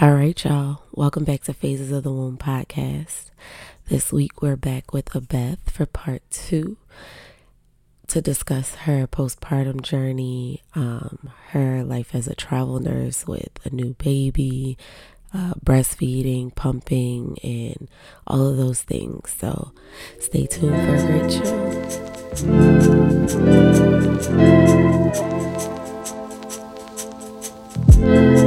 All right, y'all. Welcome back to Phases of the Womb podcast. This week we're back with Abeth for part two to discuss her postpartum journey, um, her life as a travel nurse with a new baby, uh, breastfeeding, pumping, and all of those things. So stay tuned for a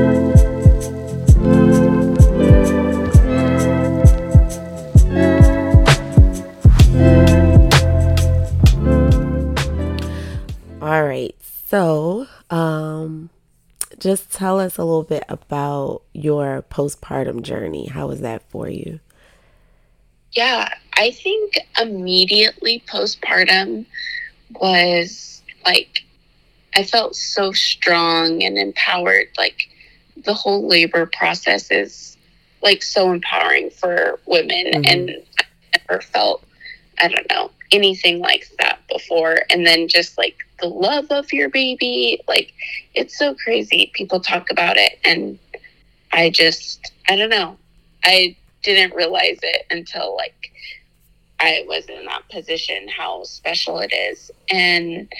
great show. So, um, just tell us a little bit about your postpartum journey. How was that for you? Yeah, I think immediately postpartum was like, I felt so strong and empowered. Like, the whole labor process is like so empowering for women. Mm-hmm. And I never felt, I don't know, anything like that before. And then just like the love of your baby. Like, it's so crazy. People talk about it, and I just, I don't know. I didn't realize it until like I was in that position, how special it is. And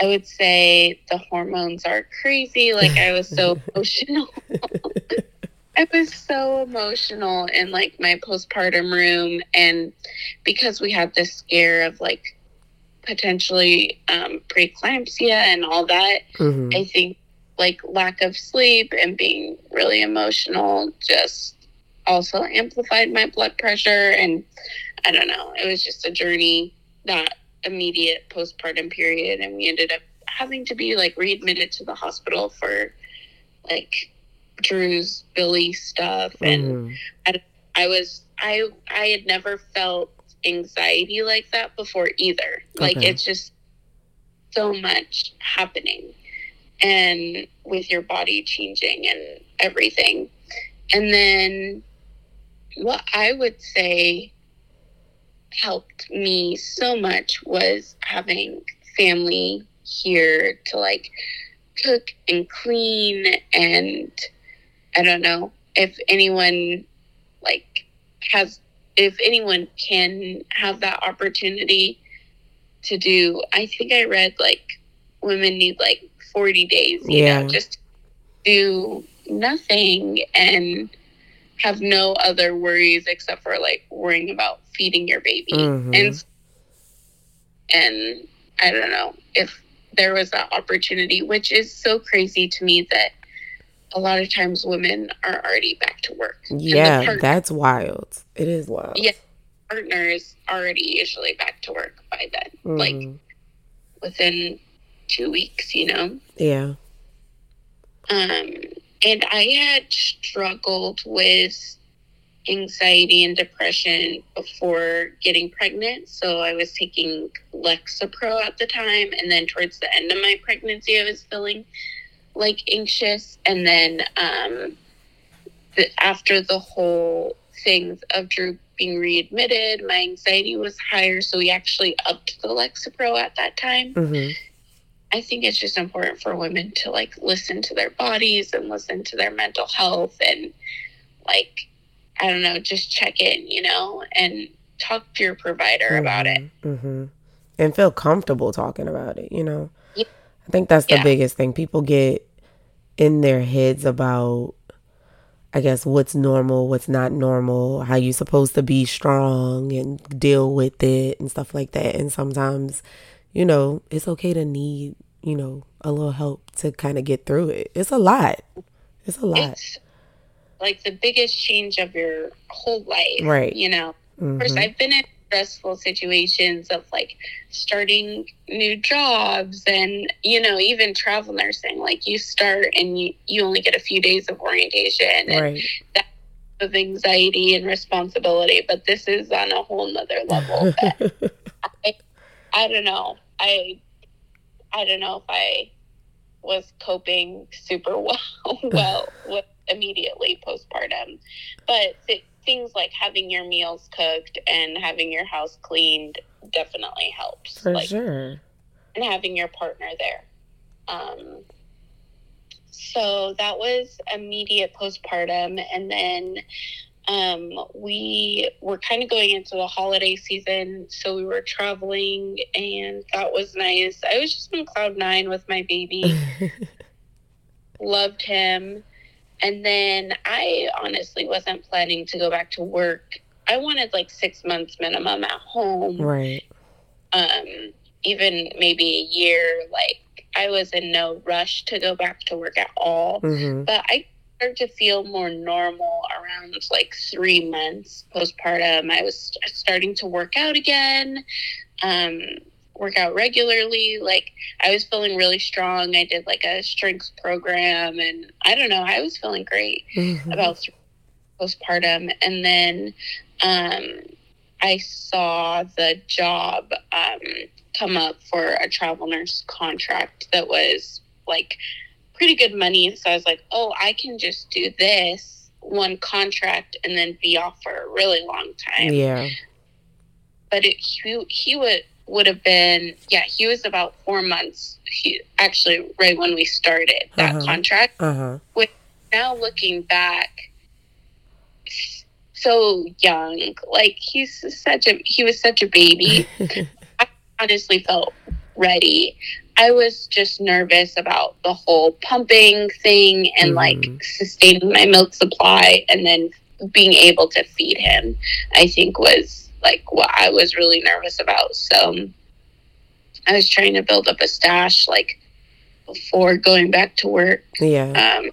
I would say the hormones are crazy. Like, I was so emotional. I was so emotional in like my postpartum room. And because we had this scare of like potentially um, preeclampsia and all that. Mm-hmm. I think like lack of sleep and being really emotional just also amplified my blood pressure. And I don't know, it was just a journey that immediate postpartum period. And we ended up having to be like readmitted to the hospital for like Drew's bili stuff. And mm-hmm. I, I was, I, I had never felt anxiety like that before either. Like okay. it's just so much happening and with your body changing and everything. And then what I would say helped me so much was having family here to like cook and clean and I don't know if anyone like has if anyone can have that opportunity to do, I think I read like women need like 40 days, you yeah. know, just do nothing and have no other worries except for like worrying about feeding your baby. Mm-hmm. And and I don't know if there was that opportunity, which is so crazy to me that a lot of times women are already back to work. Yeah, partner, that's wild. It is wild. Yeah, partners already usually back to work by then, mm. like within two weeks, you know. Yeah. Um, and I had struggled with anxiety and depression before getting pregnant. So I was taking Lexapro at the time, and then towards the end of my pregnancy, I was feeling like anxious and then um the, after the whole things of drew being readmitted my anxiety was higher so we actually upped the lexapro at that time mm-hmm. i think it's just important for women to like listen to their bodies and listen to their mental health and like i don't know just check in you know and talk to your provider mm-hmm. about it mm-hmm. and feel comfortable talking about it you know yeah. I think that's the yeah. biggest thing. People get in their heads about I guess what's normal, what's not normal, how you're supposed to be strong and deal with it and stuff like that. And sometimes, you know, it's okay to need, you know, a little help to kind of get through it. It's a lot. It's a lot. It's like the biggest change of your whole life. Right. You know, mm-hmm. of course, mm-hmm. I've been in stressful situations of like starting new jobs and you know even travel nursing. Like you start and you, you only get a few days of orientation and right. that of anxiety and responsibility but this is on a whole nother level. I, I don't know. I i don't know if i was coping super well well with immediately postpartum. But things like having your meals cooked and having your house cleaned definitely helps. For like, sure. And having your partner there. Um, so that was immediate postpartum. And then um, we were kind of going into the holiday season. So we were traveling, and that was nice. I was just on cloud nine with my baby. Loved him. And then I honestly wasn't planning to go back to work. I wanted like six months minimum at home. Right. Um, even maybe a year. Like I was in no rush to go back to work at all. Mm-hmm. But I started to feel more normal around like three months postpartum. I was starting to work out again. Um, work out regularly. Like I was feeling really strong. I did like a strength program and I don't know, I was feeling great Mhm. about postpartum. And then um, I saw the job um, come up for a travel nurse contract that was like pretty good money. So I was like, oh, I can just do this one contract and then be off for a really long time Yeah. but it, he he would would have been yeah he was about four months he actually right when we started that Uh-huh. contract Uh huh. now looking back so young like he's such a he was such a baby i honestly felt ready i was just nervous about the whole pumping thing and like Mhm. sustaining my milk supply and then being able to feed him i think was like what i was really nervous about so i was trying to build up a stash like before going back to work yeah. um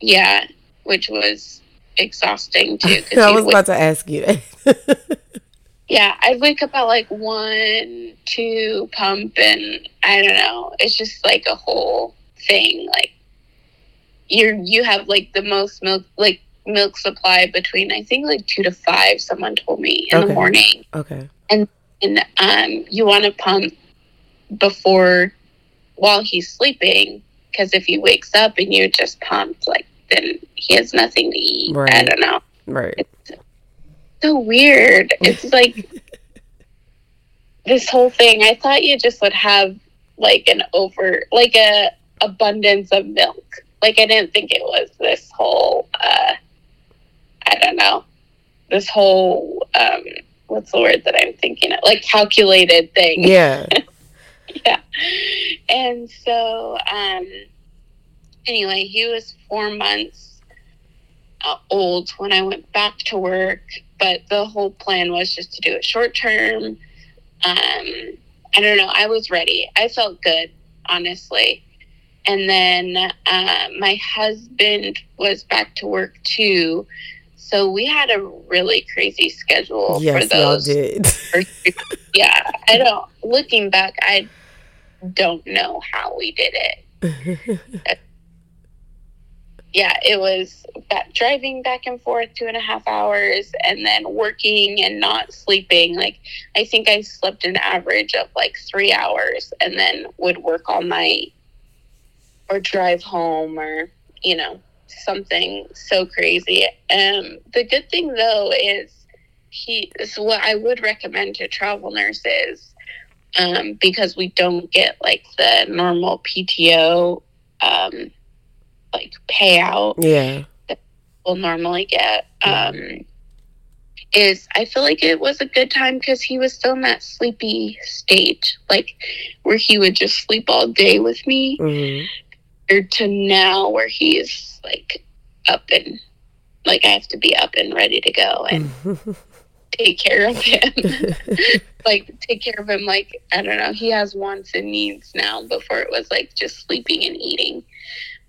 yeah which was exhausting too I was about to ask you that. yeah i'd wake up at like one two pump and i don't know it's just like a whole thing like you're you have like the most milk like milk supply between i think like two to five someone told me in Okay. the morning okay. and and um you want to pump before while he's sleeping because if he wakes up and you just pumped like then he has nothing to eat i don't know Right. so weird. It's like this whole thing. I thought you just would have like an over, like a abundance of milk. Like I didn't think it was this whole. uh I don't know. This whole um what's the word that I'm thinking of? Like calculated thing Yeah. yeah. And so, um, anyway, he was four months uh, old when I went back to work, but the whole plan was just to do it short term. Um, I don't know. I was ready. I felt good, honestly. And then uh, my husband was back to work too. So we had a really crazy schedule for yes, y'all those did. yeah, I don't. Looking back, I don't know how we did it. Yeah, it was back, driving back and forth two and a half hours, and then working and not sleeping. Like I think I slept an average of like three hours, and then would work all night or drive home, or you know something so crazy. Um, the good thing though is he is what I would recommend to travel nurses um, because we don't get like the normal PTO um, like payout yeah. we'll normally get. Um, is I feel like it was a good time because he was still in that sleepy state, like where he would just sleep all day with me, hmm or to now where he's like up and like I have to be up and ready to go and take care of him. like take care of him like I don't know, he has wants and needs now before it was like just sleeping and eating.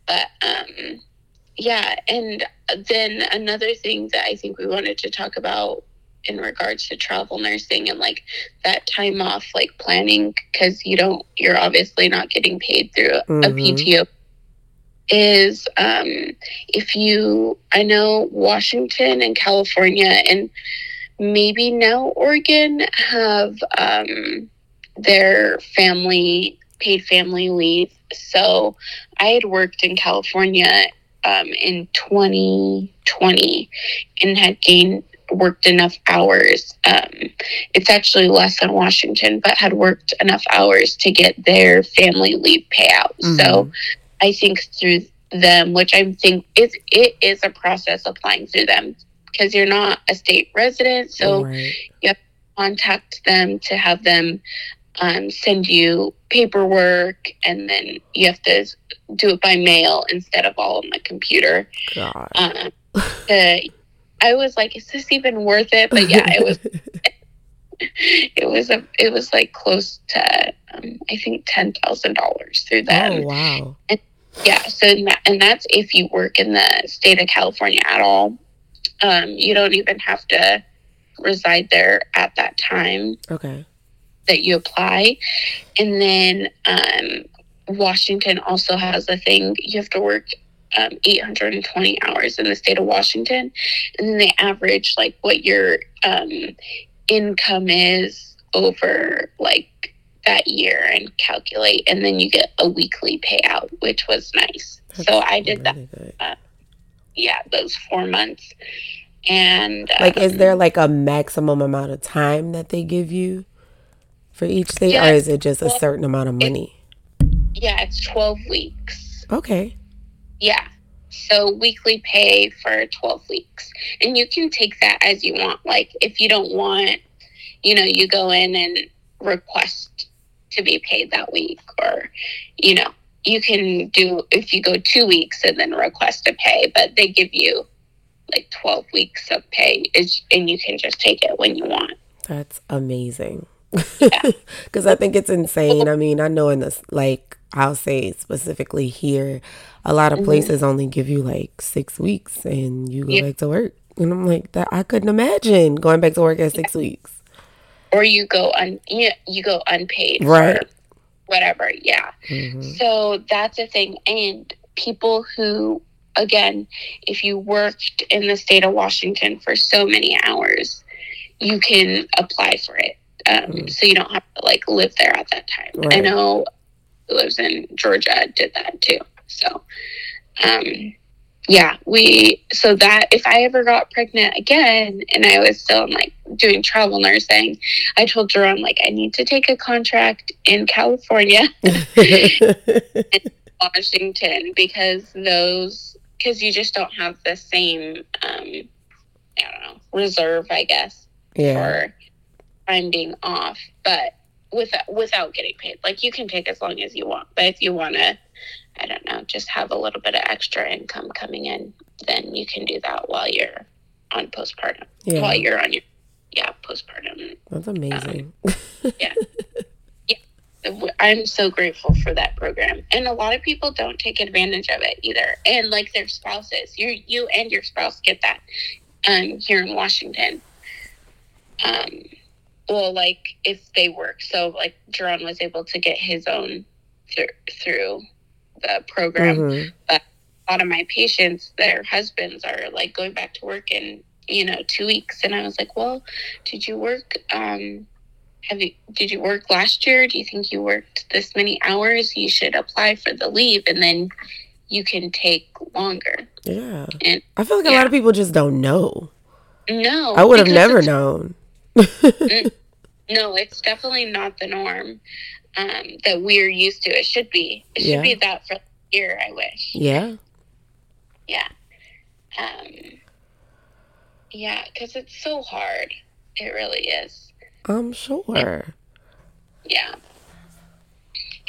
But um yeah, and then another thing that I think we wanted to talk about in regards to travel nursing and like that time off like planning because you don't you're obviously not getting paid through a, a. PTO is um if you I know Washington and California and maybe now Oregon have um, their family paid family leave. So I had worked in California um, in 2020 and had gained worked enough hours. Um, it's actually less than Washington, but had worked enough hours to get their family leave payout. So I think through them, which I think is it is a process applying through them because you're not a state resident, so right. you have to contact them to have them um, send you paperwork, and then you have to do it by mail instead of all on the computer. God. Um, I was like, is this even worth it? But yeah, it was. it was a it was like close to um, I think ten thousand dollars through them. Oh wow! And, yeah, so and that's if you work in the state of California at all. Um, you don't even have to reside there at that time. Okay. That you apply, and then um, Washington also has a thing you have to work um, 820 hours in the state of Washington, and then they average like what your um, income is over like that year and calculate, and then you get a weekly payout, which was nice. That's so I did really that. Uh, yeah, those four months. And like, is there um, like a maximum amount of time that they give you for each thing, yeah, or is it just a certain amount of money? It, yeah, it's 12 weeks. Okay. Yeah. So weekly pay for 12 weeks. And you can take that as you want. Like if you don't want, you know, you go in and request to be paid that week or, you know, you can do if you go two weeks and then request a pay, but they give you like 12 weeks of pay is, and you can just take it when you want. That's amazing. Because I think it's insane. I mean, I know in this, like, I'll say specifically here, a lot of mm-hmm. places only give you like six weeks and you go yeah. back to work. And I'm like, that I couldn't imagine going back to work at six weeks. Or you go un you, you go unpaid, right? whatever, yeah. Mm-hmm. So that's a thing. And people who, again, if you worked in the state of Washington for so many hours, you can apply for it. Um, mm. So you don't have to like live there at that time. Right. I know who lives in Georgia did that too. So, um, yeah, we, so that if I ever got pregnant again and I was still like doing travel nursing, I told Jerome, like, I need to take a contract in California, Washington, because those, because you just don't have the same, um, I don't know, reserve, I guess, yeah. for time being off, but without, without getting paid. Like, you can take as long as you want, but if you want to, I don't know, just have a little bit of extra income coming in, then you can do that while you're on postpartum. Yeah. While you're on your yeah, postpartum. That's amazing. Um, yeah. yeah. I'm so grateful for that program. And a lot of people don't take advantage of it either. And like their spouses. You you and your spouse get that um here in Washington. Um well like if they work. So like Jerron was able to get his own th- through the program. Mm-hmm. But a lot of my patients, their husbands are like going back to work in, you know, two weeks. And I was like, well, did you work, um, have you, did you work last year? Do you think you worked this many hours? You should apply for the leave and then you can take longer. Yeah. And I feel like yeah. a lot of people just don't know. No. I would have never known. Mm, no, it's definitely not the norm um, that we're used to. It should be. It should yeah. be that for year. I wish. Yeah. Yeah. Um, yeah, because it's so hard. It really is. I'm sure. Yeah.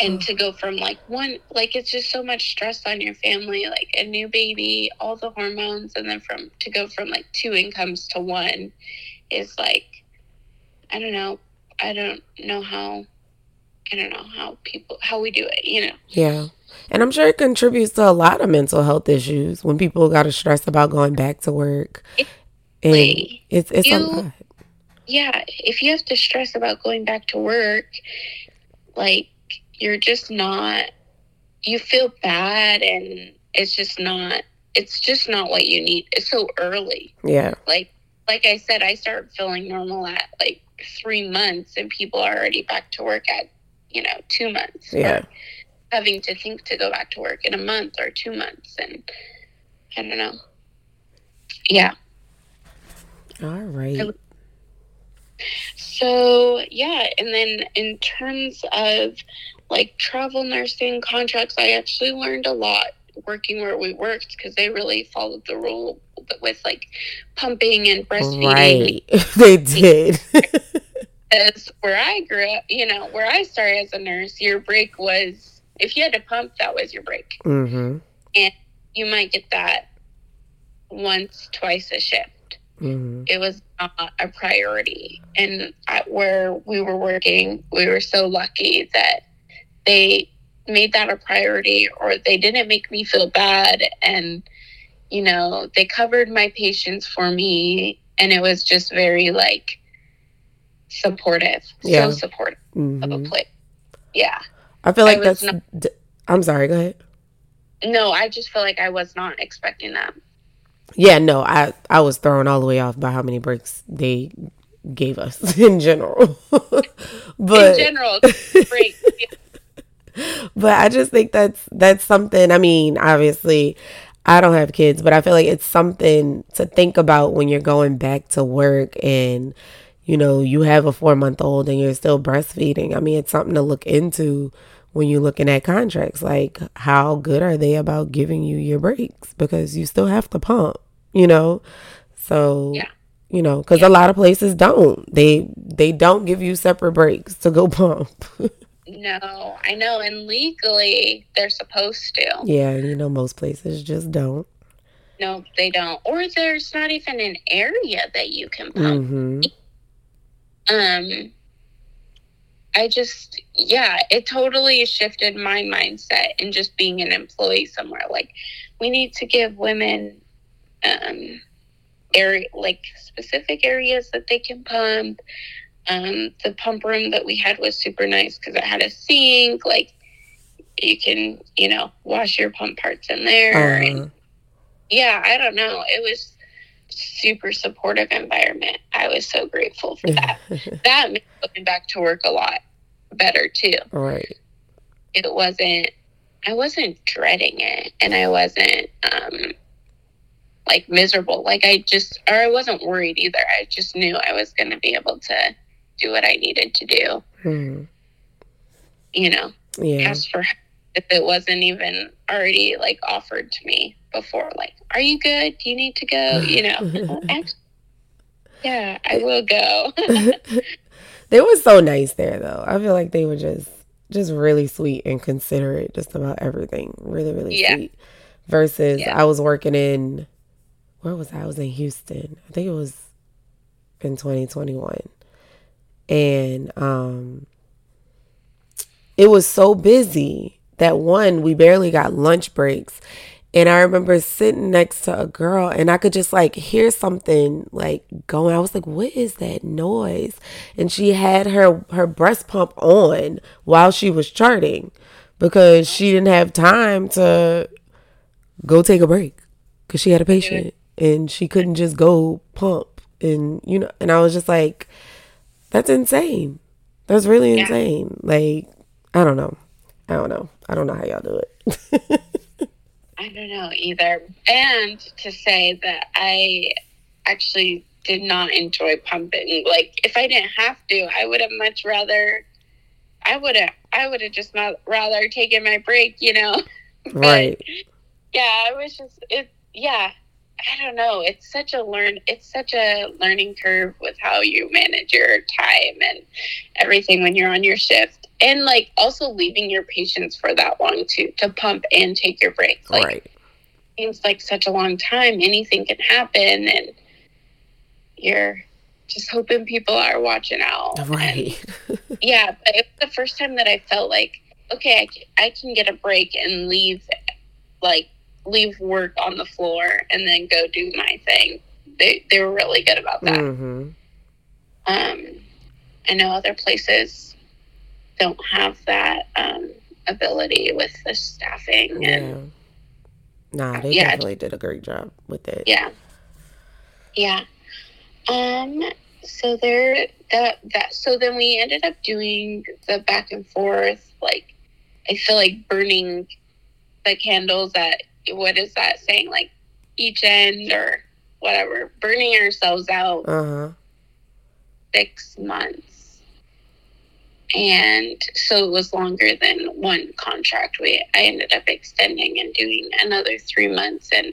And to go from like one, like it's just so much stress on your family, like a new baby, all the hormones, and then from to go from like two incomes to one is like, I don't know. I don't know how I don't know how people how we do it, you know. Yeah. And I'm sure it contributes to a lot of mental health issues when people got to stress about going back to work. and it's it's you, a lot. Yeah, if you have to stress about going back to work, like you're just not you feel bad and it's just not it's just not what you need. It's so early. Yeah. Like like I said, I start feeling normal at like three months and people are already back to work at you know, two months. Yeah. having to think to go back to work in a month or two months. And I don't know. Yeah. All right. So, yeah. And then in terms of like travel nursing contracts, I actually learned a lot working where we worked because they really followed the rule with like pumping and breastfeeding. Right, they did. As where I grew up, you know, where I started as a nurse, your break was if you had to pump, that was your break, mm-hmm. and you might get that once, twice a shift. Mm-hmm. It was not a priority, and at where we were working, we were so lucky that they made that a priority or they didn't make me feel bad and you know they covered my patients for me and it was just very like supportive yeah. so supportive mm-hmm. of a mm-hmm. place yeah i feel like I that's not, i'm sorry go ahead no i just feel like i was not expecting that yeah no i i was thrown all the way off by how many breaks they gave us in general but in general break but I just think that's that's something. I mean, obviously, I don't have kids, but I feel like it's something to think about when you're going back to work and you know you have a four month old and you're still breastfeeding. I mean, it's something to look into when you're looking at contracts. Like, how good are they about giving you your breaks because you still have to pump, you know? So. Yeah you know because yeah. a lot of places don't they they don't give you separate breaks to go pump No, I know. And legally, they're supposed to. Yeah, you know, most places just don't. No, they don't. Or there's not even an area that you can pump. Mm-hmm. Um, I just, yeah, it totally shifted my mindset in just being an employee somewhere. Like, we need to give women, um, area like specific areas that they can pump um, the pump room that we had was super nice because it had a sink. Like you can, you know, wash your pump parts in there. Uh-huh. And yeah, I don't know. It was super supportive environment. I was so grateful for that. that made going back to work a lot better too. Right. It wasn't. I wasn't dreading it, and I wasn't um, like miserable. Like I just, or I wasn't worried either. I just knew I was going to be able to do what I needed to do. Hmm. You know, yeah. ask for if it wasn't even already like offered to me before. Like, are you good? Do you need to go? You know, yeah, I will go. they were so nice there, though. I feel like they were just just really sweet and considerate just about everything. Really, really yeah. sweet. Versus, yeah. I was working in where was I? I was in Houston. I think it was in 2021 and um, it was so busy that one we barely got lunch breaks and I remember sitting next to a girl and I could just like hear something like going. I was like, what is that noise? And she had her her breast pump on while she was charting because she didn't have time to go take a break because she had a patient and she couldn't just go pump and you know and I was just like that's insane. That's really yeah. insane. Like, I don't know. I don't know. I don't know how y'all do it. I don't know either. And to say that I actually did not enjoy pumping. Like, if I didn't have to, I would have much rather. I would have. I would have just not rather taken my break. You know. but, right. Yeah, I was just it. Yeah, I don't know. It's such a learn. It's such a learning curve with how you manage your time and everything when you're on your shift, and like also leaving your patients for that long too to pump and take your break. Like, right. Seems like such a long time. Anything can happen, and you're just hoping people are watching out. Right. And, yeah, but it was the first time that I felt like okay, I, I can get a break and leave like leave work on the floor and then go do my thing. They they were really good about that. Mm-hmm. Um, I know other places don't have that um, ability with the staffing and. Nah, they yeah, definitely did a great job with it. Yeah. Yeah. Um. So there, that that. So then we ended up doing the back and forth. Like, I feel like burning the candles at what is that saying? Like each end or whatever, burning ourselves out uh-huh. six months. And so it was longer than one contract. We I ended up extending and doing another three months, and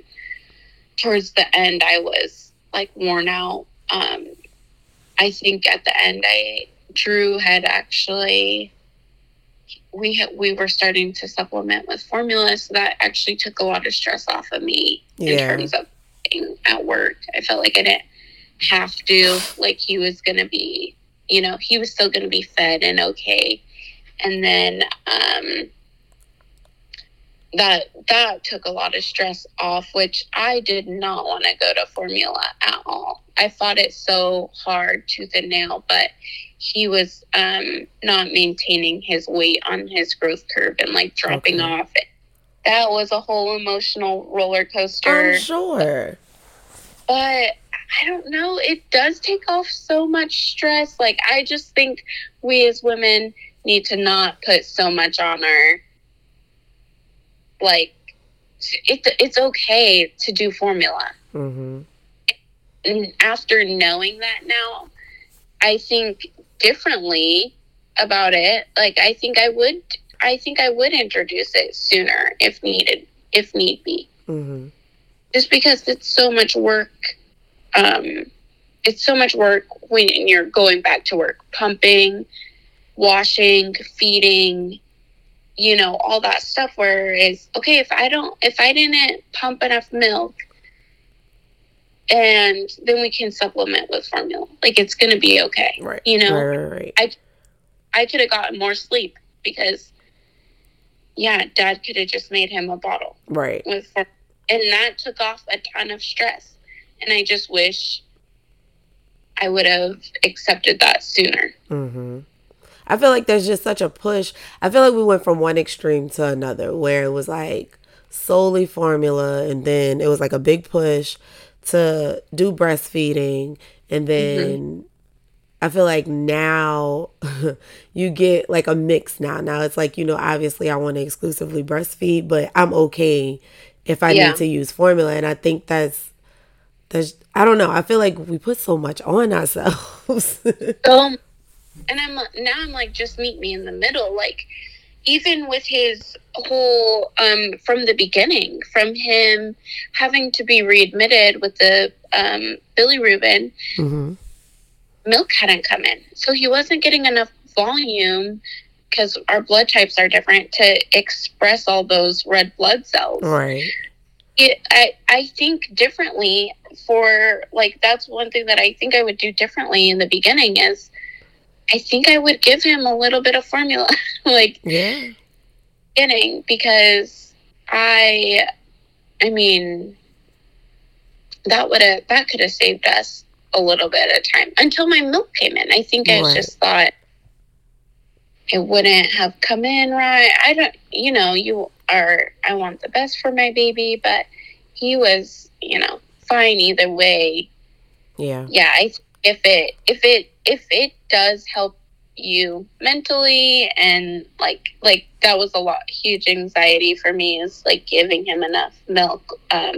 towards the end, I was like worn out. Um, I think at the end, I Drew had actually we had, we were starting to supplement with formula, so that actually took a lot of stress off of me yeah. in terms of being at work. I felt like I didn't have to. Like he was going to be, you know, he was still going to be fed and okay. And then um, that that took a lot of stress off, which I did not want to go to formula at all. I fought it so hard tooth and nail, but he was um, not maintaining his weight on his growth curve and like dropping okay. off. That was a whole emotional roller coaster. I'm sure. But I don't know. It does take off so much stress. Like, I just think we as women need to not put so much on our, like, it, it's okay to do formula. Mm-hmm. And after knowing that now, I think differently about it. Like I think I would I think I would introduce it sooner if needed, if need be. Mm-hmm. Just because it's so much work. Um, it's so much work when you're going back to work, pumping, washing, feeding, you know, all that stuff. Whereas, okay, if I don't, if I didn't pump enough milk, and then we can supplement with formula. Like it's going to be okay. Right. You know, right, right, right. I I could have gotten more sleep because yeah, dad could have just made him a bottle. Right. With and that took off a ton of stress. And I just wish I would have accepted that sooner. Mhm. I feel like there's just such a push. I feel like we went from one extreme to another where it was like solely formula and then it was like a big push to do breastfeeding and then mm-hmm. I feel like now you get like a mix now. Now it's like, you know, obviously I want to exclusively breastfeed, but I'm okay if I yeah. need to use formula. And I think that's, that's, I don't know. I feel like we put so much on ourselves. um, and I'm now I'm like, just meet me in the middle. Like, even with his whole um, from the beginning, from him having to be readmitted with the um, bilirubin, mm-hmm. milk hadn't come in, so he wasn't getting enough volume because our blood types are different to express all those red blood cells. Right. It, I I think differently for like that's one thing that I think I would do differently in the beginning is I think I would give him a little bit of formula, like yeah, beginning because I, I mean, that would have that could have saved us a little bit of time until my milk came in. I think right. I just thought it wouldn't have come in right. I don't, you know, you I want the best for my baby, but he was, you know, fine either way. Yeah. Yeah. I if it if it if it does help you mentally and like like that was a lot huge anxiety for me is like giving him enough milk um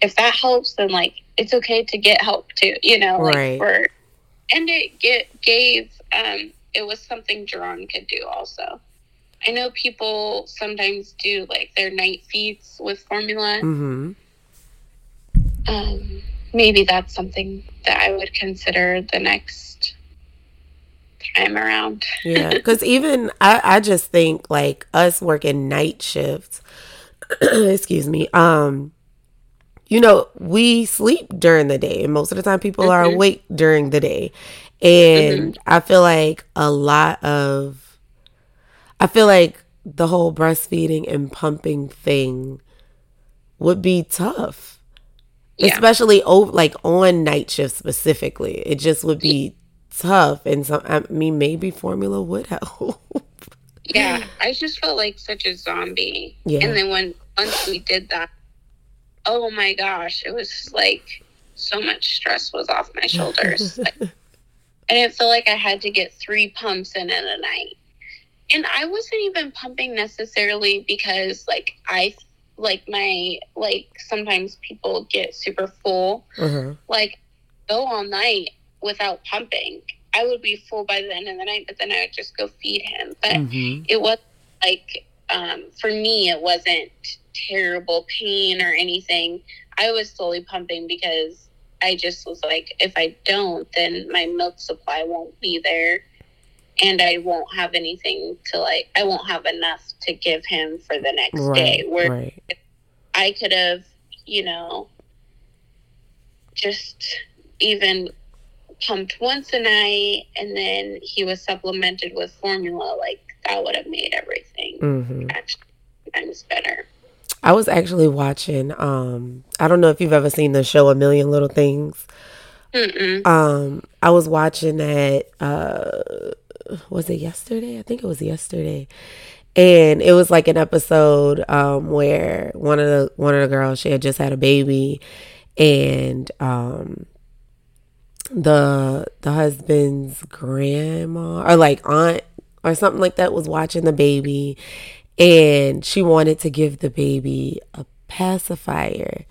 if that helps then like it's okay to get help too you know like right. for and it get gave um it was something Jerron could do also I know people sometimes do like their night feeds with formula mm-hmm. um maybe that's something that I would consider the next time around. yeah, because even I, I just think like us working night shifts, excuse me, um, you know, we sleep during the day, and most of the time people mm-hmm. are awake during the day. And mm-hmm. I feel like a lot of, I feel like the whole breastfeeding and pumping thing would be tough yeah. especially over like on night shift specifically. It just would be tough, and some I mean maybe formula would help. yeah, I just felt like such a zombie. Yeah, and then when once we did that, oh my gosh, it was like so much stress was off my shoulders. like, I didn't feel like I had to get three pumps in in a night. And I wasn't even pumping necessarily because like I like my like sometimes people get super full. Mm-hmm. Like go all night without pumping, I would be full by the end of the night, but then I would just go feed him. But mm-hmm. it was like um, for me, it wasn't terrible pain or anything. I was slowly pumping because I just was like, if I don't, then my milk supply won't be there. And I won't have anything to like, I won't have enough to give him for the next right, day. Where right. I could have, you know, just even pumped once a night and then he was supplemented with formula, like that would have made everything mm-hmm. actually times better. I was actually watching. Um, I don't know if you've ever seen the show A Million Little Things. Mm-mm. Um, I was watching that. Uh, was it yesterday? I think it was yesterday, and it was like an episode um, where one of the one of the girls she had just had a baby, and um, the the husband's grandma or like aunt or something like that was watching the baby. And she wanted to give the baby a pacifier.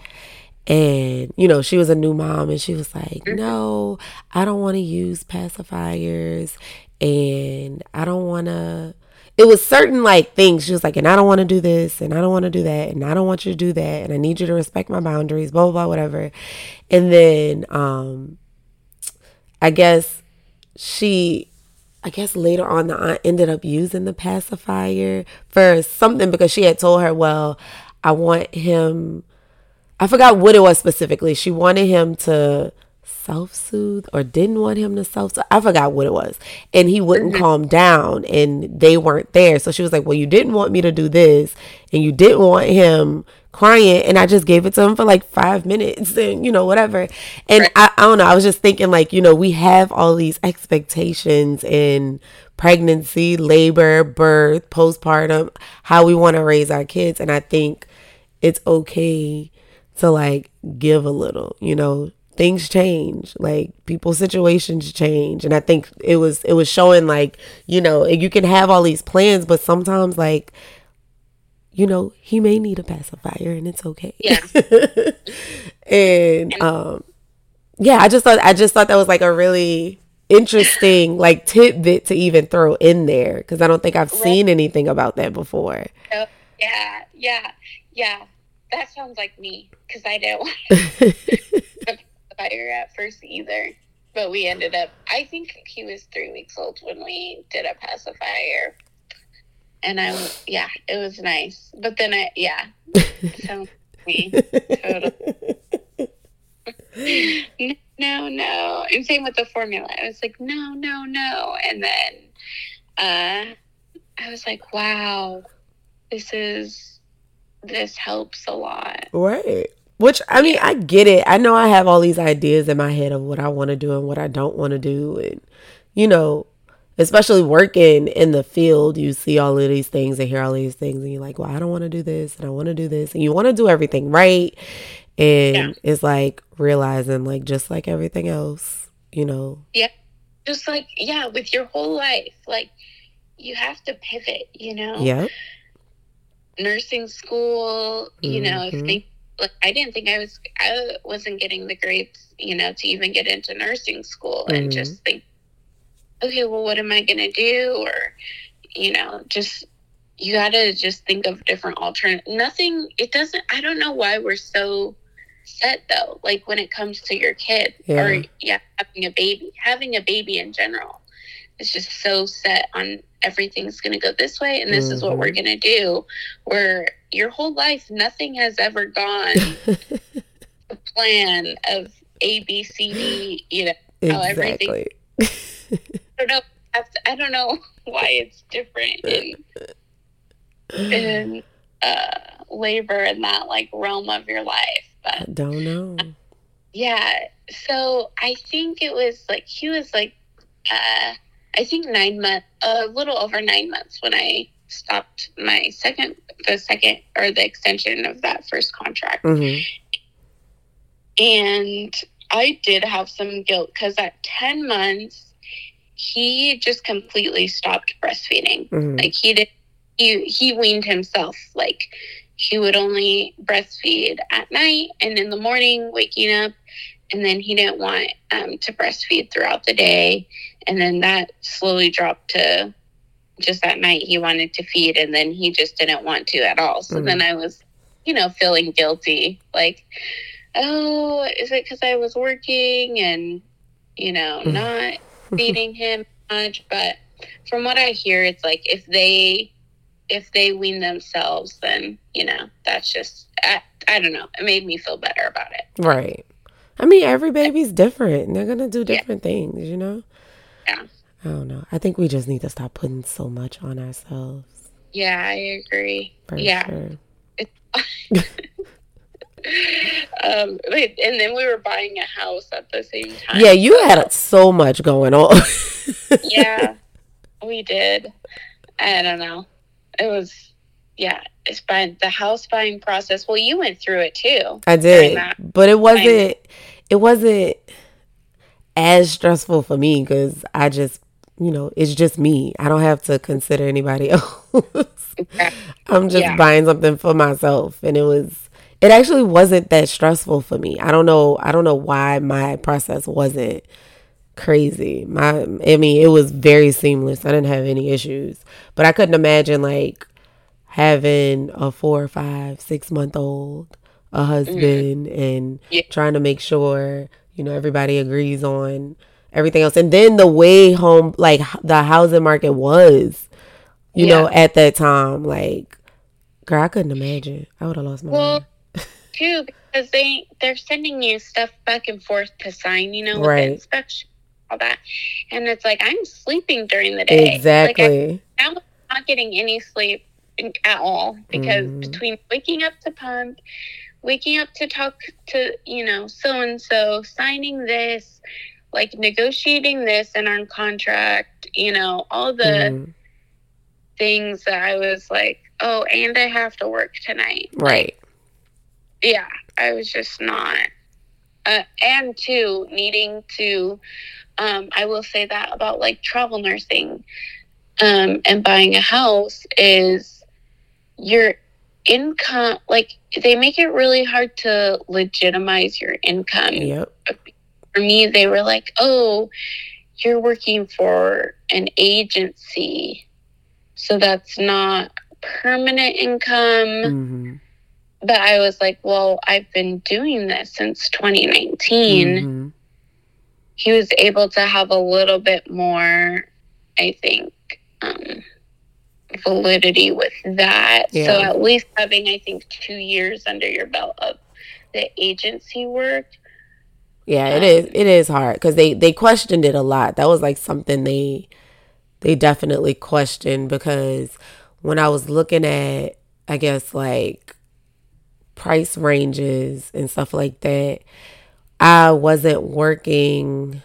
And you know she was a new mom. And she was like mm-hmm. no i don't want to use pacifiers and i don't want to it was certain like things she was like and i don't want to do this and i don't want to do that and i don't want you to do that and i need you to respect my boundaries blah blah blah whatever and then um i guess she I guess later on the aunt ended up using the pacifier for something because she had told her, well, I want him I forgot what it was specifically. She wanted him to self soothe or didn't want him to self soothe. I forgot what it was. And he wouldn't mm-hmm. calm down and they weren't there. So she was like, Well, you didn't want me to do this and you didn't want him crying and I just gave it to him for like five minutes and you know whatever and right. I, I don't know I was just thinking like you know we have all these expectations in pregnancy labor birth postpartum how we want to raise our kids and I think it's okay to like give a little you know things change like people's situations change and I think it was it was showing like you know you can have all these plans but sometimes like you know, he may need a pacifier and it's okay. Yeah. and um yeah, I just thought I just thought that was like a really interesting like tidbit to even throw in there because I don't think I've seen anything about that before. Oh, yeah, yeah, yeah. That sounds like me because I didn't pacifier at first either. But we ended up, I think he was three weeks old when we did a pacifier and I yeah, it was nice. But then I yeah, sounds me totally. no, no, and same with the formula. I was like, no, no, no, and then uh, I was like, wow, this is this helps a lot. Right. Which I mean, I get it. I know I have all these ideas in my head of what I want to do and what I don't want to do, and you know, especially working in the field, you see all of these things and hear all these things, and you're like, well, I don't want to do this and I want to do this. And you want to do everything right. And yeah. it's like realizing, like, just like everything else, you know? Yeah. Just like, yeah, with your whole life, like, you have to pivot, you know? Yeah. Nursing school, you mm-hmm. know, if mm-hmm. they like I didn't think I was I wasn't getting the grades, you know, to even get into nursing school mm-hmm. and just think okay, well, what am I going to do? Or, you know, just, you got to just think of different alternate. Nothing, it doesn't, I don't know why we're so set though, like when it comes to your kid yeah. or, yeah, having a baby, having a baby in general. It's just so set on everything's going to go this way and this mm-hmm. is what we're mm-hmm. going to do. Where your whole life, nothing has ever gone the plan of A, B, C, D, you know, exactly. how everything don't know. I don't know why it's different in in uh, labor in that like realm of your life. But I don't know. yeah. So I think it was like he was like uh, I think nine months, a little over nine months when I stopped my second, the second or the extension of that first contract. Mm-hmm. And I did have some guilt because at 10 months, he just completely stopped breastfeeding. Mm-hmm. Like he did he he weaned himself. Like he would only breastfeed at night and in the morning waking up and then he didn't want um, to breastfeed throughout the day, and then that slowly dropped to just that night he wanted to feed, and then he just didn't want to at all. So mm-hmm. then I was, you know, feeling guilty, like, oh, is it because I was working and you know mm-hmm. not feeding him much? But from what I hear, it's like if they if they wean themselves, then you know that's just I, I don't know. It made me feel better about it. Right. I mean, every baby's different, and they're gonna do different yeah. things. You know. Yeah. I don't know. I think we just need to stop putting so much on ourselves. Yeah, I agree. For yeah. Sure. um, and then we were buying a house at the same time. Yeah, you so. had so much going on. yeah, we did. I don't know it was yeah it's been the house buying process well you went through it too i did but it wasn't it wasn't as stressful for me because i just you know it's just me i don't have to consider anybody else i'm just yeah. buying something for myself and it was it actually wasn't that stressful for me i don't know i don't know why my process wasn't crazy. My I mean, it was very seamless. I didn't have any issues. But I couldn't imagine like having a four or five, six month old, a husband mm-hmm. and yeah. trying to make sure, you know, everybody agrees on everything else. And then the way home like the housing market was, you yeah. know, at that time, like girl, I couldn't imagine. I would have lost my well, mind. too, because they they're sending you stuff back and forth to sign, you know, with right. the inspection all that. And it's like I'm sleeping during the day. Exactly. Like I'm not getting any sleep at all because mm. between waking up to pump, waking up to talk to, you know, so and so, signing this, like negotiating this in our contract, you know, all the mm. things that I was like, oh, and I have to work tonight. Right. Like, yeah, I was just not. Uh, and two, needing to um, I will say that about like travel nursing um, and buying a house is your income, like they make it really hard to legitimize your income. Yep. For me, they were like, oh, you're working for an agency. So that's not permanent income. Mm-hmm. But I was like, well, I've been doing this since 2019. Mm-hmm he was able to have a little bit more, I think, um, validity with that. Yeah. So at least having, I think, two years under your belt of the agency work. Yeah, it um, is. It is hard because they they questioned it a lot. That was like something they they definitely questioned because when I was looking at, I guess like price ranges and stuff like that I wasn't working.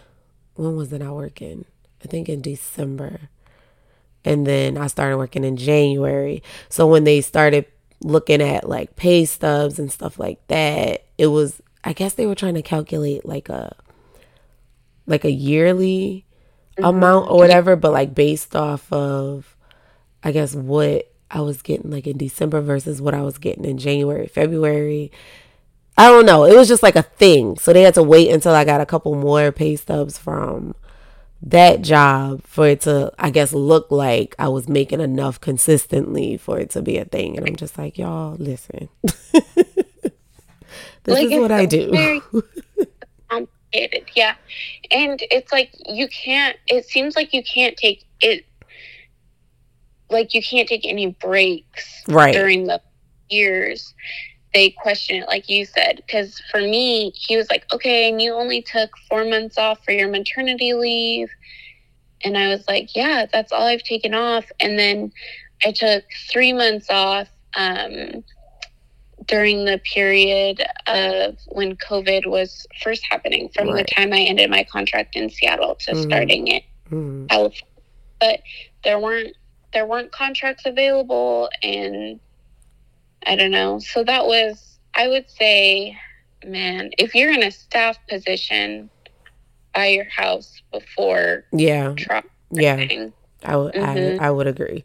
When was it I working? I think in December. And then I started working in January. So when they started looking at like pay stubs and stuff like that, it was I guess they were trying to calculate like a like a yearly mm-hmm. amount or whatever, but like based off of I guess what I was getting like in December versus what I was getting in January, February. I don't know. It was just like a thing. So they had to wait until I got a couple more pay stubs from that job for it to, I guess, look like I was making enough consistently for it to be a thing. And I'm just like, y'all, listen. this like is what I do. complicated, yeah. And it's like you can't. It seems like you can't take it. Like you can't take any breaks right during the years they question it like you said because for me he was like okay and you only took four months off for your maternity leave and i was like yeah that's all i've taken off and then i took three months off um, during the period of when covid was first happening from right. the time i ended my contract in seattle to mm-hmm. starting it mm-hmm. but there weren't there weren't contracts available and I don't know. So that was, I would say, man, if you're in a staff position, buy your house before. Yeah. yeah. I would. Mm-hmm. I, I would agree.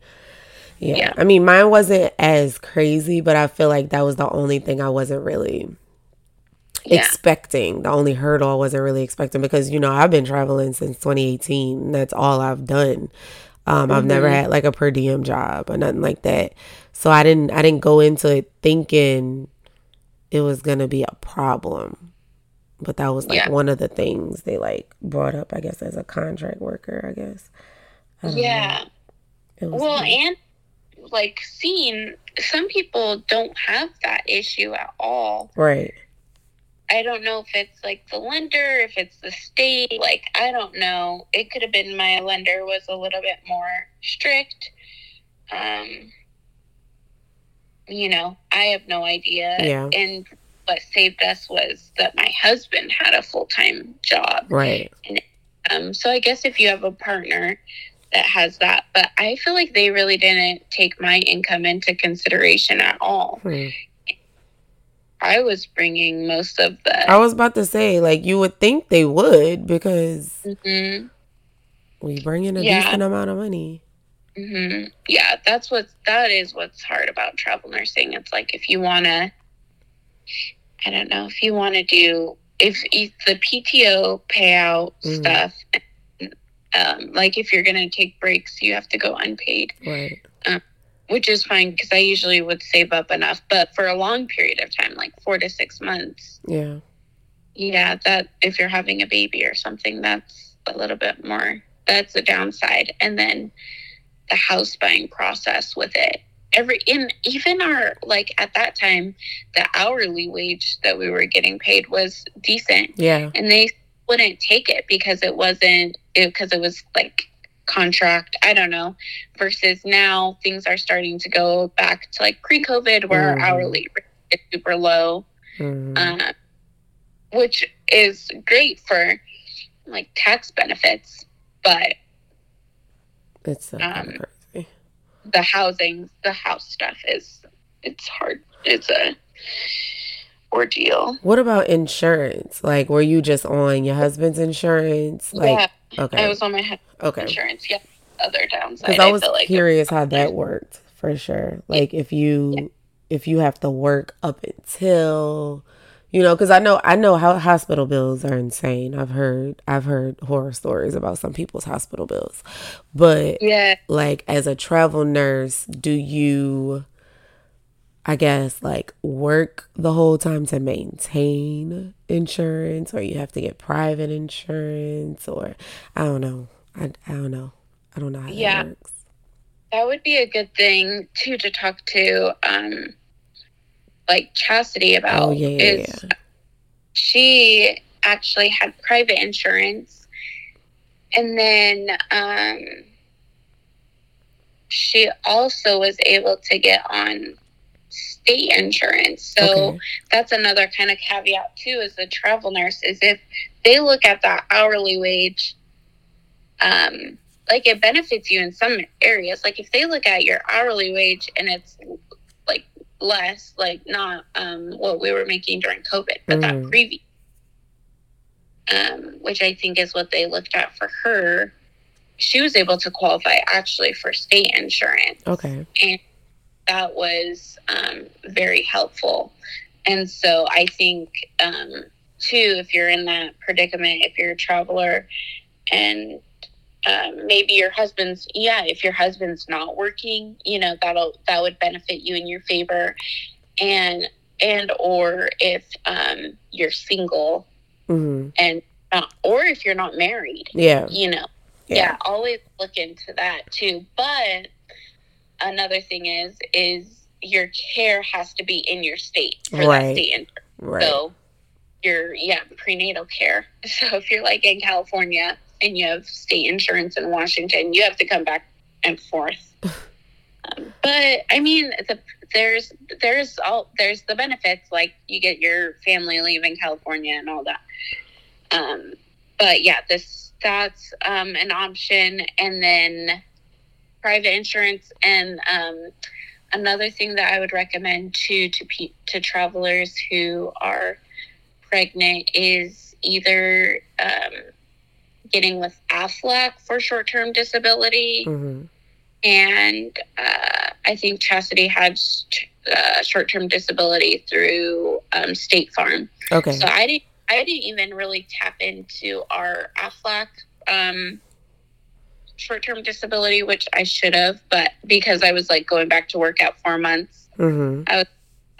Yeah. yeah. I mean, mine wasn't as crazy, but I feel like that was the only thing I wasn't really yeah. expecting. The only hurdle I wasn't really expecting because you know I've been traveling since 2018. That's all I've done. Um, mm-hmm. I've never mm-hmm. had like a per diem job or nothing like that. So I didn't I didn't go into it thinking it was gonna be a problem. But that was like yeah. one of the things they like brought up, I guess, as a contract worker, I guess. I yeah. Well, like, and like seeing some people don't have that issue at all. Right. I don't know if it's like the lender, if it's the state. Like, I don't know. It could have been my lender was a little bit more strict. Um, you know, I have no idea. Yeah. And what saved us was that my husband had a full time job. Right. And, um, so I guess if you have a partner that has that, but I feel like they really didn't take my income into consideration at all. Hmm. I was bringing most of the. I was about to say, like, you would think they would because mm-hmm. we bring in a yeah. decent amount of money. Mm-hmm. Yeah, that's what that is. What's hard about travel nursing? It's like if you want to, I don't know, if you want to do if, if the PTO payout mm-hmm. stuff, um, like if you're gonna take breaks, you have to go unpaid. Right. Um, which is fine because I usually would save up enough, but for a long period of time, like four to six months. Yeah. Yeah, that if you're having a baby or something, that's a little bit more. That's the downside, and then the house buying process with it. Every in even our like at that time, the hourly wage that we were getting paid was decent. Yeah, and they wouldn't take it because it wasn't because it, it was like contract. I don't know. Versus now, things are starting to go back to like pre-COVID, where mm. our hourly rate is super low, mm. uh, which is great for like tax benefits, but it's um, crazy. The housing, the house stuff is it's hard. It's a ordeal. What about insurance? Like, were you just on your husband's insurance? Like, yeah. Okay. I was on my okay. insurance. Yeah. Other downside. Because I was I curious like how that worked for sure. Like if you yeah. if you have to work up until you know because i know i know how hospital bills are insane i've heard i've heard horror stories about some people's hospital bills but yeah like as a travel nurse do you I guess like work the whole time to maintain insurance or you have to get private insurance or I don't know. I, I don't know. I don't know how yeah. that works. That would be a good thing too to talk to um like Chastity about. Oh yeah, yeah, is yeah. she actually had private insurance and then um she also was able to get on state insurance. So okay. that's another kind of caveat too as a travel nurse is if they look at that hourly wage, um, like it benefits you in some areas. Like if they look at your hourly wage and it's like less, like not um, what we were making during COVID, but mm. that previous, um, which I think is what they looked at for her. She was able to qualify actually for state insurance. Okay. And that was um, very helpful. And so I think, um, too, if you're in that predicament, if you're a traveler and um, maybe your husband's, yeah, if your husband's not working, you know, that'll, that would benefit you in your favor. And, and, or if um, you're single mm-hmm. and, uh, or if you're not married, yeah, you know, yeah. yeah, always look into that too. But another thing is is your care has to be in your state for right. that state. Right. So your yeah prenatal care. So if you're like in California and you have state insurance in Washington, you have to come back and forth. um, but I mean, the, there's there's all there's the benefits like you get your family leave in California and all that. Um, but yeah, this that's um, an option, and then private insurance and um, another thing that I would recommend to to to travelers who are pregnant is either um, getting with AFLAC for short term disability, mm-hmm. and uh, I think Chastity had uh, short-term disability through um, State Farm. Okay. So I didn't I didn't even really tap into our AFLAC um, short-term disability, which I should have, but because I was like going back to work at four months, mm-hmm. I was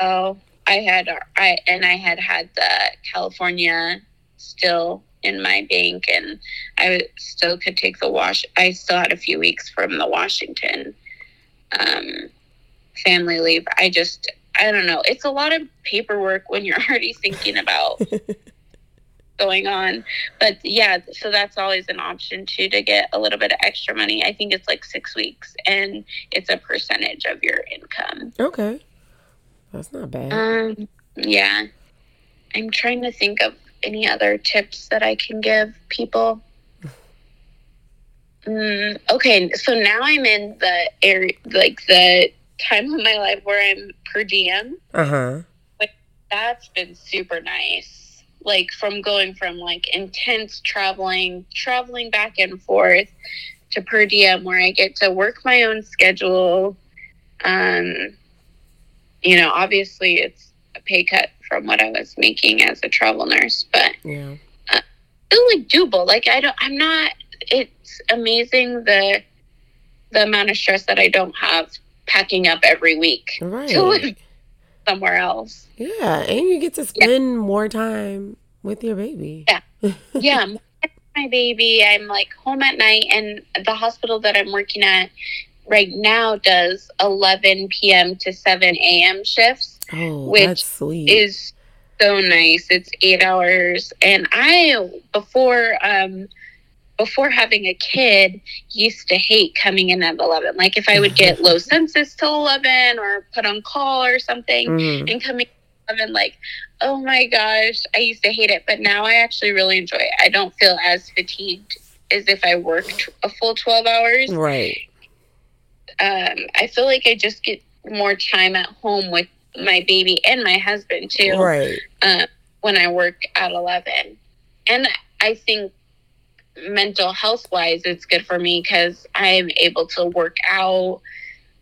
oh I had I and I had had the California still in my bank, and I still could take the wash. I still had a few weeks from the Washington um, family leave. I just I don't know. It's a lot of paperwork when you're already thinking about going on. But yeah, so that's always an option too to get a little bit of extra money. I think it's like six weeks and it's a percentage of your income. Okay. That's not bad. Um yeah. I'm trying to think of any other tips that I can give people. Mm, okay, so now I'm in the area, like the time of my life where I'm per diem. Uh huh. Like That's been super nice. Like from going from like intense traveling, traveling back and forth to per diem, where I get to work my own schedule. Um, you know, obviously it's a pay cut from what I was making as a travel nurse, but yeah, uh, still like doable. Like I don't, I'm not. It's amazing the the amount of stress that I don't have packing up every week right. to live somewhere else. Yeah, and you get to spend yeah. more time with your baby. Yeah, yeah. My baby, I'm like home at night, and the hospital that I'm working at right now does 11 p.m. to 7 a.m. shifts, oh, which is so nice. It's eight hours, and I before um before having a kid used to hate coming in at 11 like if i would get low census till 11 or put on call or something mm. and coming at 11 like oh my gosh i used to hate it. But now i actually really enjoy it. I don't feel as fatigued as if i worked a full 12 hours. Right. Um, i feel like i just get more time at home with my baby and my husband too right. uh, when i work at 11 and i think mental health wise it's good for me because i'm able to work out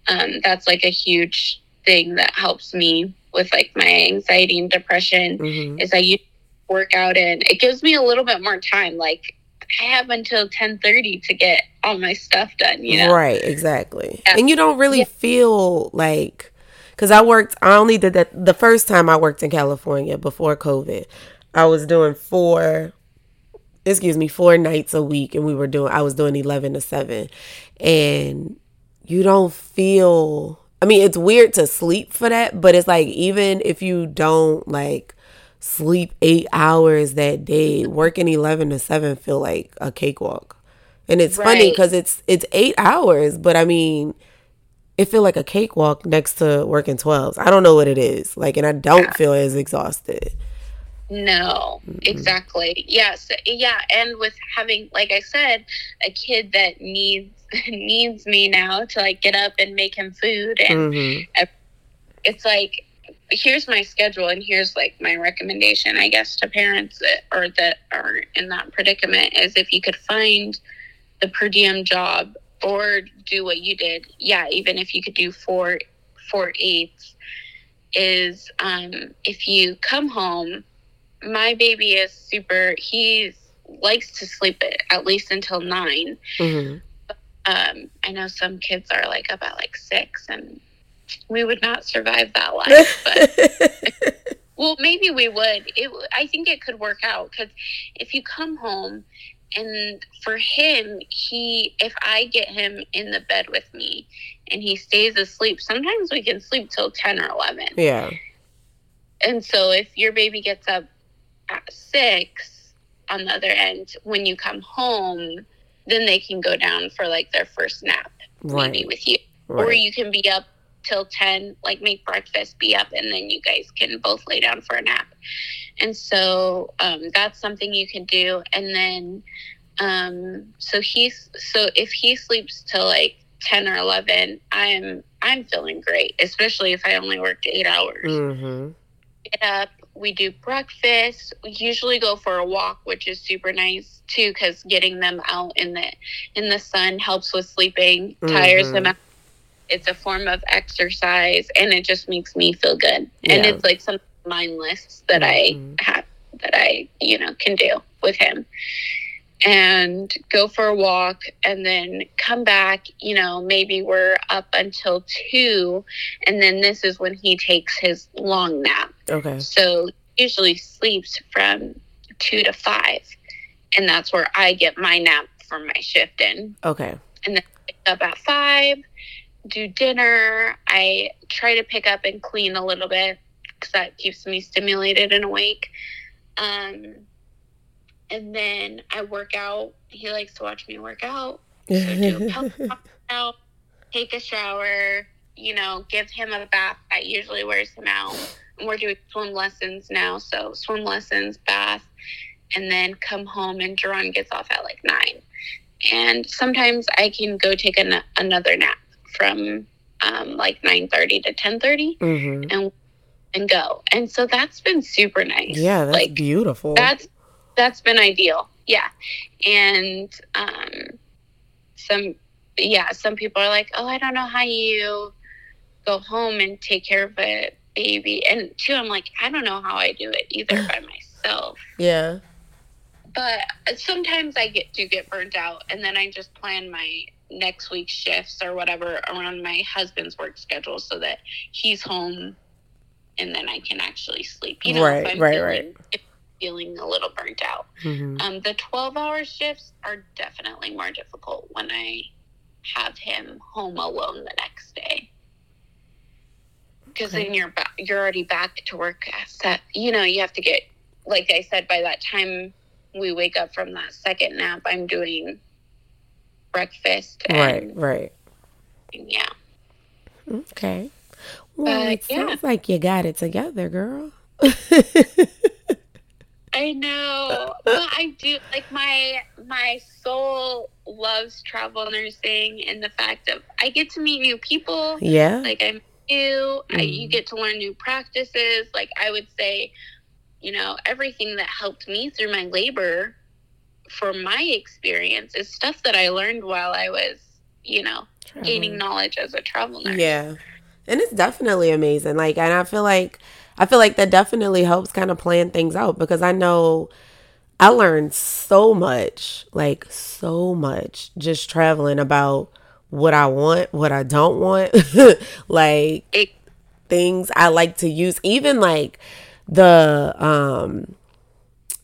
um, that's like a huge thing that helps me with like my anxiety and depression mm-hmm. is i use work out and it gives me a little bit more time like i have until 10.30 to get all my stuff done you know right exactly yeah. and you don't really yeah. feel like because i worked i only did that the first time i worked in california before covid i was doing four excuse me, four nights a week and we were doing I was doing 11 to 7 and you don't feel I mean, it's weird to sleep for that, but it's like even if you don't like sleep 8 hours that day, working 11 to 7 feel like a cakewalk. And it's right. funny cuz it's it's 8 hours, but I mean, it feel like a cakewalk next to working 12s. I don't know what it is. Like and I don't yeah. feel as exhausted. No, mm-hmm. exactly. Yes, yeah, and with having, like I said, a kid that needs needs me now to like get up and make him food, and mm-hmm. it's like here's my schedule, and here's like my recommendation, I guess, to parents that or that are in that predicament is if you could find the per diem job or do what you did, yeah, even if you could do four four eights, is um, if you come home my baby is super he likes to sleep at, at least until 9 mm-hmm. um, i know some kids are like up at like six and we would not survive that life but well maybe we would. It i think it could work out because if you come home and for him he if i get him in the bed with me and he stays asleep sometimes we can sleep till 10 or 11 yeah. And so if your baby gets up at six on the other end, when you come home, then they can go down for like their first nap, right. maybe with you. Right. Or you can be up till 10, like make breakfast, be up, and then you guys can both lay down for a nap. And so um, that's something you can do. And then, um, so he's, so if he sleeps till like 10 or 11, I'm, I'm feeling great, especially if I only worked eight hours. Mm-hmm. Get up, we do breakfast. We usually go for a walk, which is super nice too, because getting them out in the in the sun helps with sleeping, tires mm-hmm. them out. it's a form of exercise and it just makes me feel good yeah. and it's like something mindless that mm-hmm. i have that i you know can do with him and go for a walk and then come back you know maybe we're up until two and then this is when he takes his long nap. Okay. So usually sleeps from two to five and that's where i get my nap for my shift in. Okay. And then up at five do dinner. I try to pick up and clean a little bit because that keeps me stimulated and awake. Um and then I work out. He likes to watch me work out. So do a out, take a shower, you know, give him a bath. That usually wears him out. And we're doing swim lessons now, so swim lessons, bath, and then come home and Jerron gets off at like nine. And sometimes I can go take an, another nap from um, like nine thirty to ten thirty, mm mm-hmm. and and go. And so that's been super nice. Yeah, that's like, beautiful. That's that's been ideal. Yeah. And um, some, yeah, some people are like, oh, I don't know how you go home and take care of a baby. And two, I'm like, I don't know how I do it either by myself. Yeah. But sometimes I get do get burnt out, and then I just plan my next week's shifts or whatever around my husband's work schedule so that he's home and then I can actually sleep. You know, right, right, right. If feeling a little burnt out. Mm-hmm. Um, the 12 hour shifts are definitely more difficult when I have him home alone the next day. Because okay. then you're back, you're already back to work. Set, you know, you have to get, like I said, by that time we wake up from that second nap, I'm doing breakfast. right, right. Yeah. Okay. Well, it yeah. sounds like you got it together, girl. I know. Well, I do like my my soul loves travel nursing and the fact of I get to meet new people. Yeah. Like I'm new. Mm. I, you mm. get to learn new practices. Like I would say, you know, everything that helped me through my labor for my experience is stuff that I learned while I was, you know, gaining knowledge as a travel nurse. Yeah. And it's definitely amazing. Like and I feel like I feel like that definitely helps kind of plan things out because I know I learned so much, like so much just traveling about what I want, what I don't want, like things I like to use, even like the um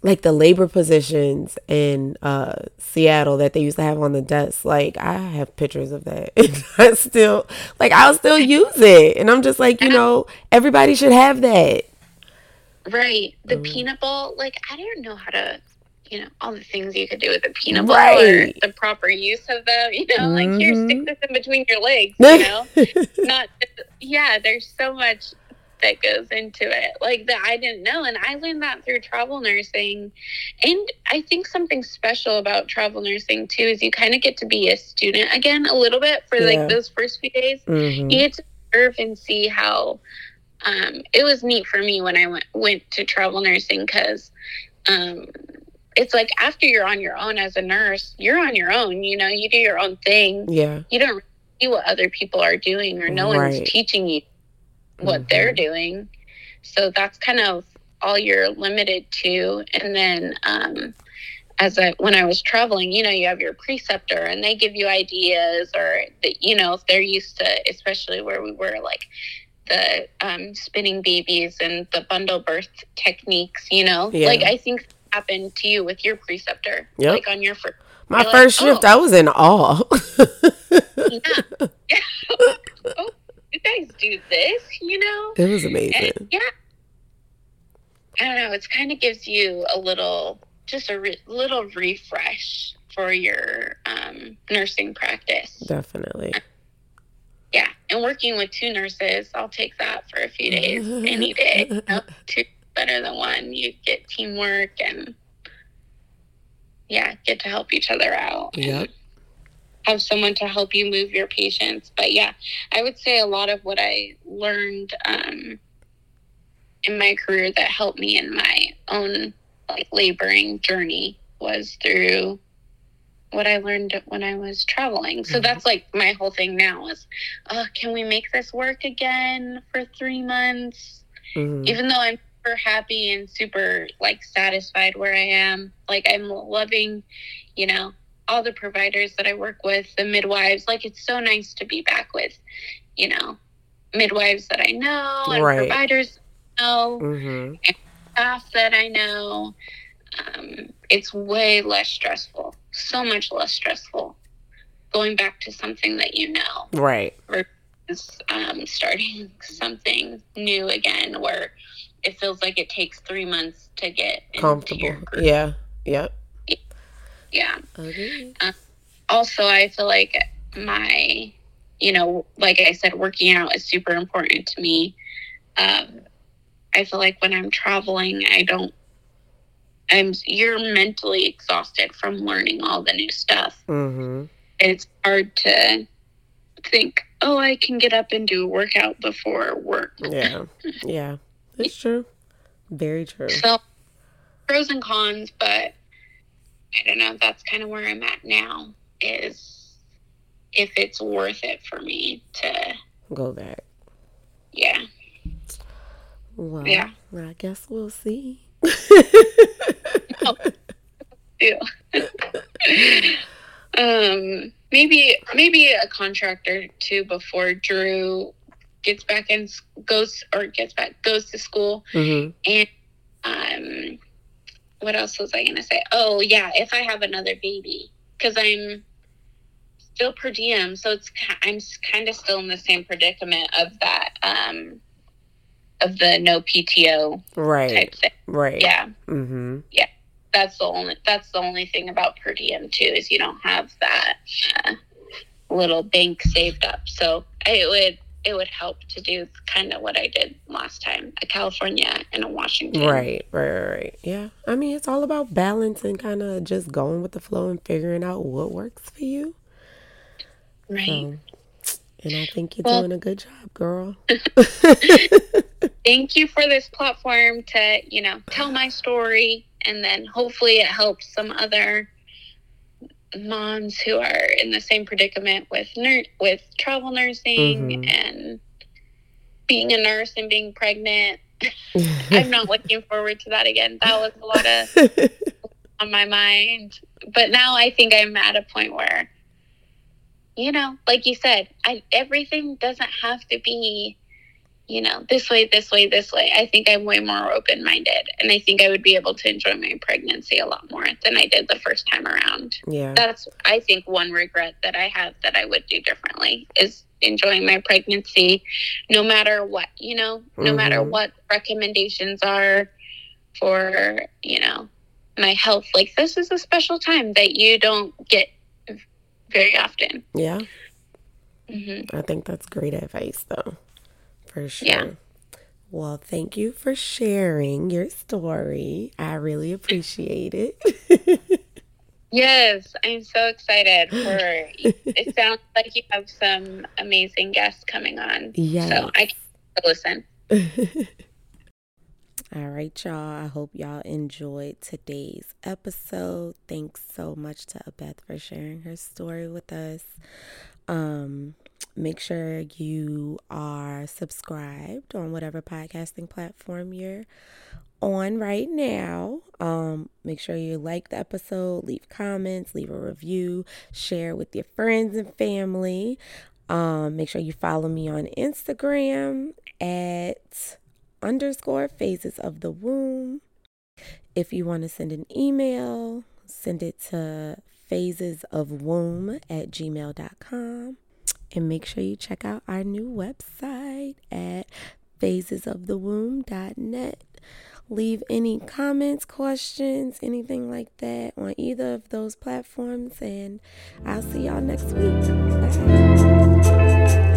like the labor positions in uh Seattle that they used to have on the desk. Like I have pictures of that. And I still like I'll still use it. And I'm just like, you know, everybody should have that. Right. The mm. peanut ball, like I don't know how to you know, all the things you could do with a peanut ball right. or the proper use of them, you know, mm-hmm. like here, stick this in between your legs, you know? Not yeah, there's so much that goes into it like that i didn't know and i learned that through travel nursing and i think something special about travel nursing too is you kind of get to be a student again a little bit for yeah. like those first few days mm-hmm. you get to observe and see how um, it was neat for me when i went went to travel nursing because um, it's like after you're on your own as a nurse you're on your own you know you do your own thing yeah you don't see what other people are doing or no right. one's teaching you what mm-hmm. they're doing. So that's kind of all you're limited to. And then um, as I when I was traveling, you know, you have your preceptor and they give you ideas or that you know, if they're used to especially where we were like the um, spinning babies and the bundle birth techniques, you know. Yeah. Like I think happened to you with your preceptor. Yep. Like on your first my first like, shift, oh. I was in awe. yeah. oh, you guys do this, you know? It was amazing. And, yeah. I don't know. It kind of gives you a little, just a re- little refresh for your um, nursing practice. Definitely. Yeah. And working with two nurses, I'll take that for a few days, any day. You know, two better than one. You get teamwork and, yeah, get to help each other out. Yep have someone to help you move your patients. But yeah, I would say a lot of what I learned um, in my career that helped me in my own like laboring journey was through what I learned when I was traveling. So mm-hmm. that's like my whole thing now is, uh, can we make this work again for three months? Mm-hmm. Even though I'm super happy and super like satisfied where I am, like I'm loving, you know, all the providers that I work with, the midwives. Like it's so nice to be back with, you know, midwives that I know and right. providers I know mm-hmm. and staff that I know. Um, it's way less stressful, so much less stressful going back to something that you know. Right. Versus um, starting something new again where it feels like it takes three months to get comfortable. Yeah. Yep. Yeah. Okay. Um, also, I feel like my, you know, like I said, working out is super important to me. Um, I feel like when I'm traveling, I don't I'm you're mentally exhausted from learning all the new stuff. Mm-hmm. It's hard to think, oh, I can get up and do a workout before work. Yeah, yeah, it's true. Very true. So pros and cons, but I don't know. That's kind of where I'm at now. Is if it's worth it for me to go back. Yeah. Well, yeah. I guess we'll see. um, maybe maybe a contract or two before Drew gets back and goes or gets back goes to school mm-hmm. and um what else was i gonna say oh yeah if i have another baby because i'm still per diem so it's i'm kind of still in the same predicament of that um of the no pto right type thing right yeah mm-hmm. yeah that's the only that's the only thing about per diem too is you don't have that uh, little bank saved up. So it would it would help to do kind of what I did last time, a California and a Washington. Right, right, right. Yeah. I mean, it's all about balance and kind of just going with the flow and figuring out what works for you. Right. So, and I think you're well, doing a good job, girl. thank you for this platform to, you know, tell my story and then hopefully it helps some other moms who are in the same predicament with with travel nursing mm-hmm. and being a nurse and being pregnant. I'm not looking forward to that again. That was a lot of on my mind. But now I think I'm at a point where you know, like you said, I, everything doesn't have to be you know, this way, this way, this way. I think I'm way more open minded. And I think I would be able to enjoy my pregnancy a lot more than I did the first time around. Yeah. That's, I think, one regret that I have that I would do differently is enjoying my pregnancy no matter what, you know, no mm-hmm. matter what recommendations are for, you know, my health. Like, this is a special time that you don't get very often. Yeah. Mm-hmm. I think that's great advice, though for sure. Yeah. Well, thank you for sharing your story. I really appreciate it. yes, I'm so excited for it sounds like you have some amazing guests coming on. Yeah. So I can listen. All right, y'all. I hope y'all enjoyed today's episode. Thanks so much to Abeth for sharing her story with us. Um, make sure you are subscribed on whatever podcasting platform you're on right now. Um, make sure you like the episode, leave comments, leave a review, share with your friends and family. Um, make sure you follow me on Instagram at underscore phases of the womb. If you want to send an email, send it to phases of womb at gmail.com. And make sure you check out our new website at phasesofthewomb.net. Leave any comments, questions, anything like that on either of those platforms. And I'll see y'all next week. Bye.